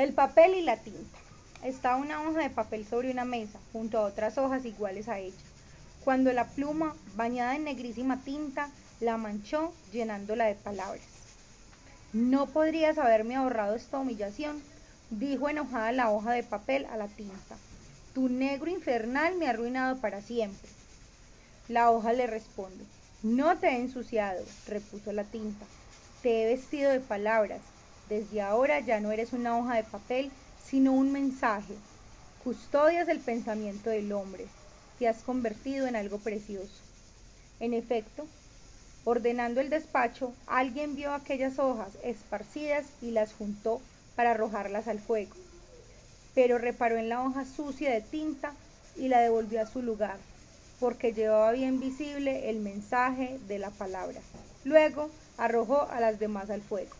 El papel y la tinta. Estaba una hoja de papel sobre una mesa, junto a otras hojas iguales a ella, cuando la pluma, bañada en negrísima tinta, la manchó, llenándola de palabras. No podrías haberme ahorrado esta humillación, dijo enojada la hoja de papel a la tinta. Tu negro infernal me ha arruinado para siempre. La hoja le responde, no te he ensuciado, repuso la tinta, te he vestido de palabras. Desde ahora ya no eres una hoja de papel, sino un mensaje. Custodias el pensamiento del hombre. Te has convertido en algo precioso. En efecto, ordenando el despacho, alguien vio aquellas hojas esparcidas y las juntó para arrojarlas al fuego. Pero reparó en la hoja sucia de tinta y la devolvió a su lugar, porque llevaba bien visible el mensaje de la palabra. Luego arrojó a las demás al fuego.